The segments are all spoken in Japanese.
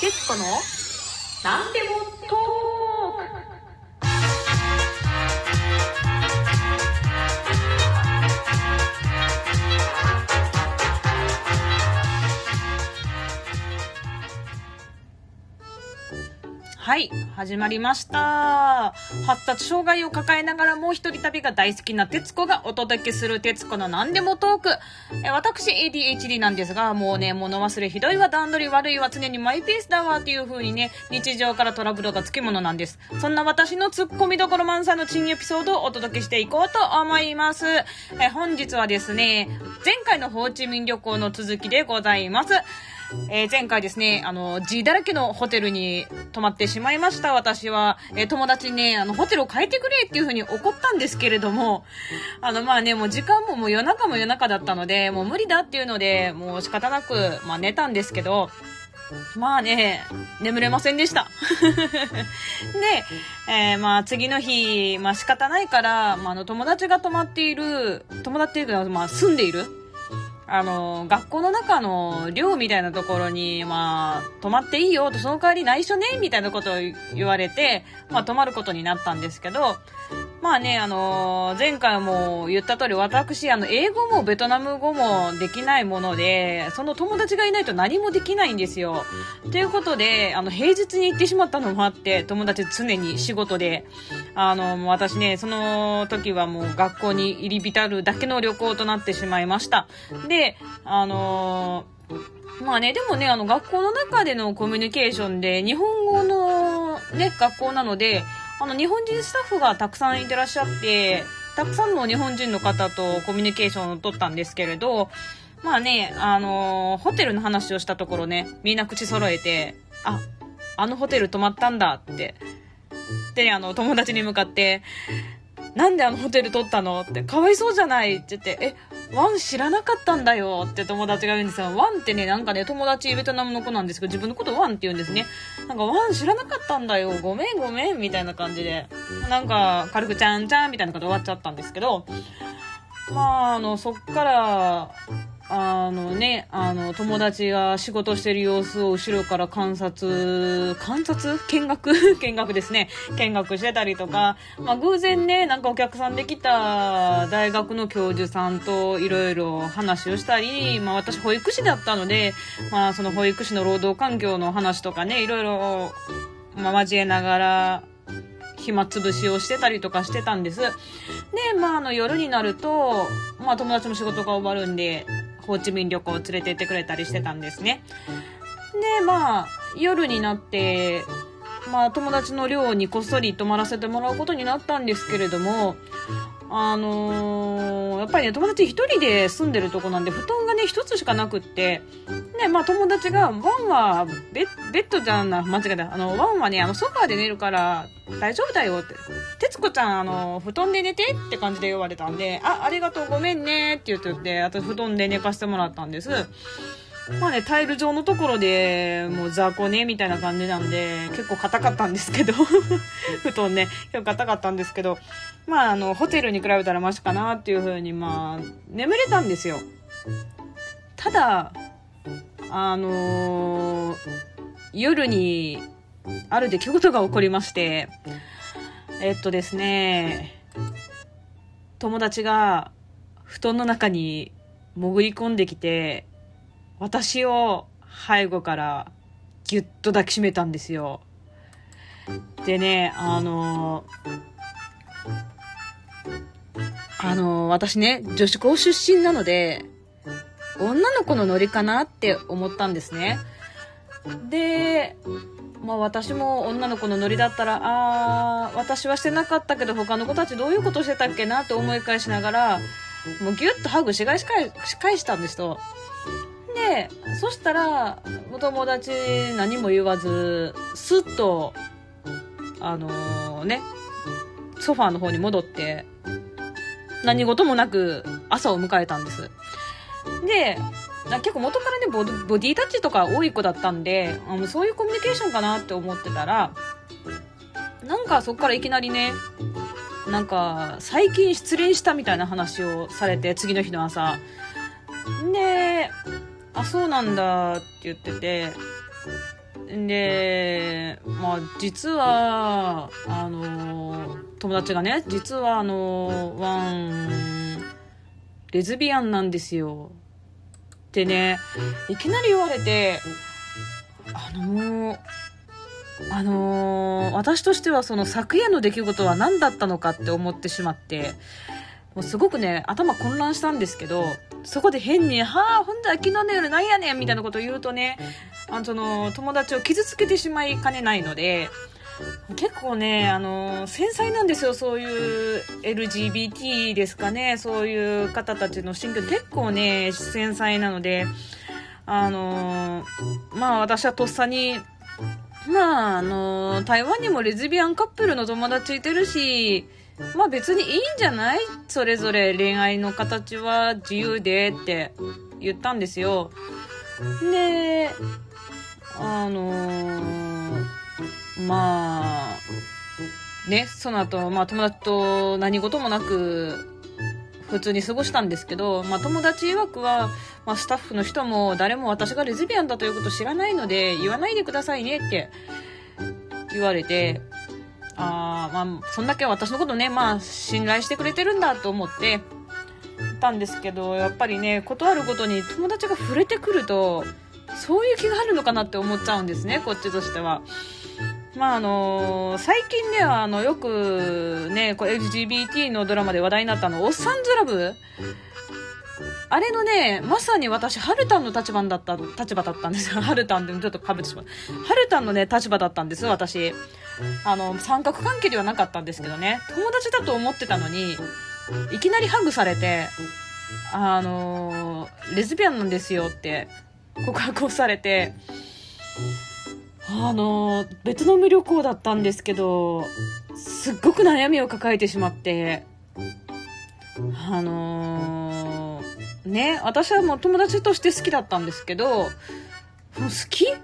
徹子の何でもトーはい、始まりました。発達障害を抱えながらもう一人旅が大好きな徹子がお届けする徹子の何でもトーク。え私 ADHD なんですが、もうね、物忘れひどいわ、段取り悪いわ、常にマイペースだわっていう風にね、日常からトラブルがつきものなんです。そんな私のツッコミどころ満載の珍エピソードをお届けしていこうと思います。え本日はですね、前回のホーチミン旅行の続きでございます。えー前回ですね、あの、G だらけのホテルに泊まってしまいました、私は。えー友達にね、あの、ホテルを変えてくれっていう風に怒ったんですけれども、あの、まあね、もう時間ももう夜中も夜中だったので、もう無理だっていうので、もう仕方なく、まあ寝たんですけど、まあね、眠れませんでした。で、えーまあ次の日、まあ仕方ないから、まああの友達が泊まっている、友達っていうか、まあ住んでいるあの、学校の中の寮みたいなところに、まあ、泊まっていいよと、その代わり内緒ね、みたいなことを言われて、まあ、泊まることになったんですけど、まあね、あの、前回も言った通り、私、あの、英語もベトナム語もできないもので、その友達がいないと何もできないんですよ。ということで、あの、平日に行ってしまったのもあって、友達常に仕事で、あの、もう私ね、その時はもう学校に入り浸るだけの旅行となってしまいました。で、あのまあね、でもね、あの、学校の中でのコミュニケーションで、日本語のね、学校なので、あの、日本人スタッフがたくさんいてらっしゃって、たくさんの日本人の方とコミュニケーションを取ったんですけれど、まあね、あのホテルの話をしたところね、みんな口揃えて、あ、あのホテル泊まったんだって。で、ねあの、友達に向かって、なんであのホテル取ったの？って、かわいそうじゃないって言って、え、ワン知らなかったんだよって友達が言うんですよ。ワンってね、なんかね、友達ベトナムの子なんですけど、自分のことワンって言うんですね。なんかワン知らなかったんだよ。ごめんごめんみたいな感じで。なんか、軽くちゃんちゃんみたいな感じで終わっちゃったんですけど、まあ、あの、そっから、あのね、あの、友達が仕事してる様子を後ろから観察、観察？見学？見学ですね。見学してたりとか、まあ偶然ね、なんかお客さんで来た大学の教授さんといろいろ話をしたり、まあ私保育士だったので、まあその保育士の労働環境の話とかね、いろいろ、まあ交えながら、暇つぶしをしてたりとかしてたんです。で、まあ、あの、夜になると、まあ、友達の仕事が終わるんで、ホーチミン旅行を連れて行ってくれたりしてたんですね。で、まあ、夜になって、まあ、友達の寮にこっそり泊まらせてもらうことになったんですけれども、あのーやっぱりね、友達一人で住んでるとこなんで、布団がね、一つしかなくって、で、まあ友達が、ワンはベ、ベッドじゃんな、間違えた。あの、ワンはね、あの、ソファーで寝るから、大丈夫だよって。徹子ちゃん、あの、布団で寝てって感じで言われたんで、あ、ありがとう、ごめんねって言ってて、私布団で寝かしてもらったんです。まあね、タイル状のところで、もう雑魚ね、みたいな感じなんで、結構硬かったんですけど、布団ね、結構硬かったんですけど、まああの、ホテルに比べたらマシかなっていう風に、まあ、眠れたんですよ。ただ、あのー夜に、ある出来事が起こりまして、えっとですね、友達が布団の中に潜り込んできて、私を背後からギュッと抱きしめたんですよ。でね、あのあの私ね、女子校出身なので、女の子のノリかなって思ったんですね。で、まあ私も女の子のノリだったら、あー、私はしてなかったけど他の子たちどういうことしてたっけなって思い返しながら、もうギュッとハグし返し返したんですと。で、そしたら、お友達何も言わず、スッと、あのね、ソファーの方に戻って、何事もなく朝を迎えたんです。で、な結構元からねボデボディタッチとか多い子だったんで、あのそういうコミュニケーションかなって思ってたら、なんかそっからいきなりね、なんか最近失恋したみたいな話をされて、次の日の朝。で、あ、そうなんだって言ってて、で、まあ、実は、あの、友達がね、実はあの、ワン、レズビアンなんですよ。ってね、いきなり言われて、あのー、あのー、私としてはその昨夜の出来事は何だったのかって思ってしまって、もうすごくね、頭混乱したんですけど、そこで変に、はあ、ほんと昨日の夜なんやねんみたいなことを言うとね、あの、その、友達を傷つけてしまいかねないので、結構ね、あの、繊細なんですよ、そういう LGBT ですかね、そういう方たちの心境結構ね、繊細なので、あの、まあ私はとっさに、まああの、台湾にもレズビアンカップルの友達いてるし、まあ別にいいんじゃない？それぞれ恋愛の形は自由でって言ったんですよ。で、あのー、まあ、ね、その後、まあ友達と何事もなく、普通に過ごしたんですけど、まあ友達曰くは、まあスタッフの人も誰も私がレズビアンだということ知らないので、言わないでくださいねって言われて、ああまあ、そんだけ私のことね、まあ、信頼してくれてるんだと思って、たんですけど、やっぱりね、断るごとに友達が触れてくると、そういう気があるのかなって思っちゃうんですね、こっちとしては。まああの、最近ではあのよくね、これ LGBT のドラマで話題になったの、おっさんずラブあれのね、まさに私、ハルタンの立場だった、立場だったんですよ。ハルタンでもちょっと被ってしまう。ハルタンのね、立場だったんです、私。あの、三角関係ではなかったんですけどね、友達だと思ってたのに、いきなりハグされて、あのレズビアンなんですよって告白をされて、あのベトナム旅行だったんですけど、すっごく悩みを抱えてしまって、あのー、ね、私はもう友達として好きだったんですけど、もう好き？こ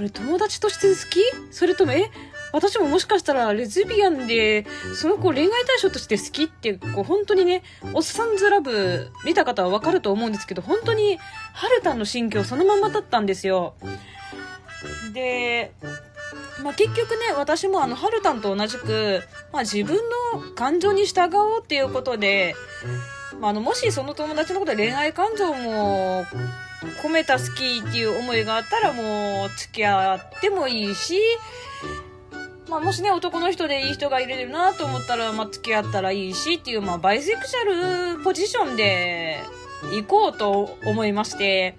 れ友達として好き？それとも、え、私ももしかしたらレズビアンで、その子恋愛対象として好きって、こう本当にね、おっさんずラブ見た方はわかると思うんですけど、本当にハルタンの心境そのまんまだったんですよ。で、まあ、結局ね、私もあの、ハルタンと同じく、まあ、自分の感情に従おうっていうことで、まあ、あの、もしその友達のことで恋愛感情も込めた好きっていう思いがあったらもう付き合ってもいいし、まあ、もしね、男の人でいい人がいるなと思ったら、まあ、付き合ったらいいしっていう、まあ、バイセクシャルポジションで行こうと思いまして、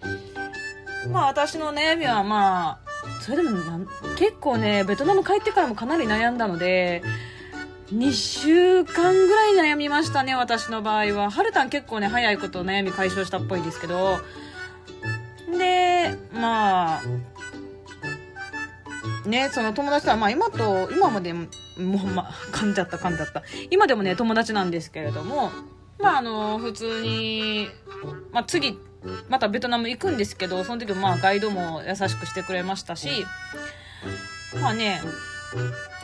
まあ、私の悩みはまあ、それでもなん結構ね、ベトナム帰ってからもかなり悩んだので、2週間ぐらい悩みましたね、私の場合は。はるたん結構ね、早いこと悩み解消したっぽいですけど、で、まあ、ね、その友達とは、まあ今と、今までも、もう、まあ、噛んじゃった、噛んじゃった。今でもね、友達なんですけれども、まああの、普通に、まあ次、またベトナム行くんですけど、その時もまあガイドも優しくしてくれましたし、まあね、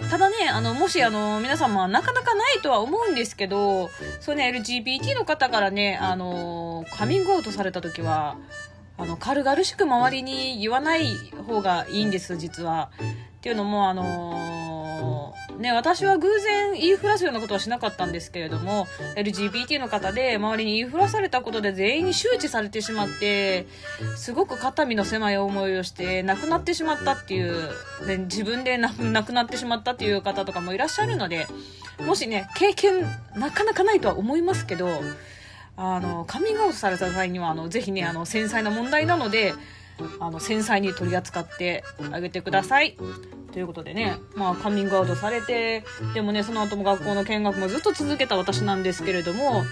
ただね、あの、もしあの、皆様なかなかないとは思うんですけど、そうね、LGBT の方からね、あの、カミングアウトされた時は、あの、軽々しく周りに言わない方がいいんです、実は。っていうのも、あの、ね、私は偶然言いふらすようなことはしなかったんですけれども、LGBT の方で周りに言いふらされたことで全員に周知されてしまって、すごく肩身の狭い思いをして亡くなってしまったっていう、で自分で亡くなってしまったっていう方とかもいらっしゃるので、もしね、経験なかなかないとは思いますけど、あの、カミングアウトされた際には、あの、ぜひね、あの、繊細な問題なので、あの、繊細に取り扱ってあげてください。ということでね、まあ、カミングアウトされて、でもね、その後も学校の見学もずっと続けた私なんですけれども、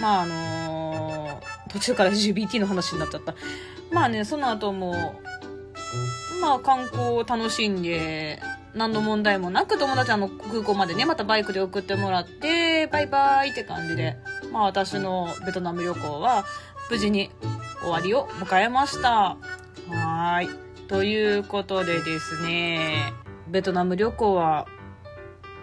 まあ、あのー、途中から LGBT の話になっちゃった。まあね、その後も、まあ、観光を楽しんで、何の問題もなく友達あの空港までね、またバイクで送ってもらって、バイバイって感じで、まあ私のベトナム旅行は無事に終わりを迎えました。はい。ということでですね、ベトナム旅行は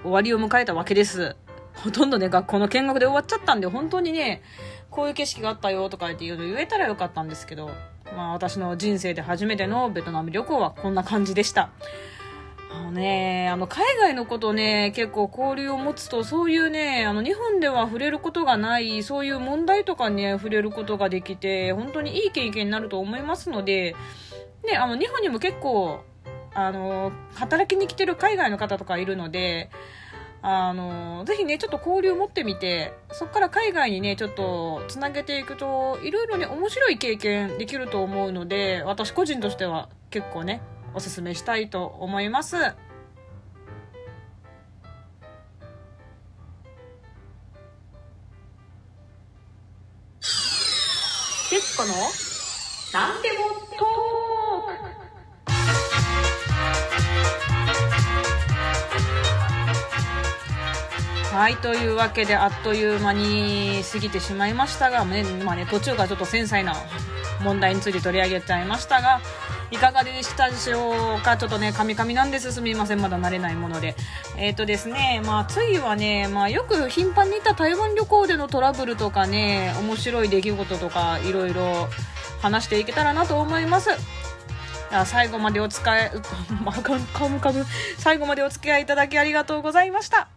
終わりを迎えたわけです。ほとんどね、学校の見学で終わっちゃったんで、本当にね、こういう景色があったよとか言って言えたらよかったんですけど、まあ私の人生で初めてのベトナム旅行はこんな感じでした。あのね、あの、海外のことね、結構交流を持つと、そういうね、あの、日本では触れることがない、そういう問題とか、ね、触れることができて、本当にいい経験になると思いますので、ね、あの、日本にも結構、あの、働きに来てる海外の方とかいるので、あの、ぜひね、ちょっと交流持ってみて、そこから海外にね、ちょっとつなげていくと、いろいろね、面白い経験できると思うので、私個人としては結構ね、おすすめしたいと思います。徹子のなんでもはい、というわけであっという間に過ぎてしまいましたが、ね、まあね、途中からちょっと繊細な問題について取り上げちゃいましたが、いかがでしたでしょうか？ちょっとね、カミカミなんです。すみません。まだ慣れないもので。えっ、ー、とですね、まあ、次はね、まあ、よく頻繁に行った台湾旅行でのトラブルとかね、面白い出来事とか、いろいろ話していけたらなと思います。最後までお使い、カムカム、最後までお付き合いいただきありがとうございました。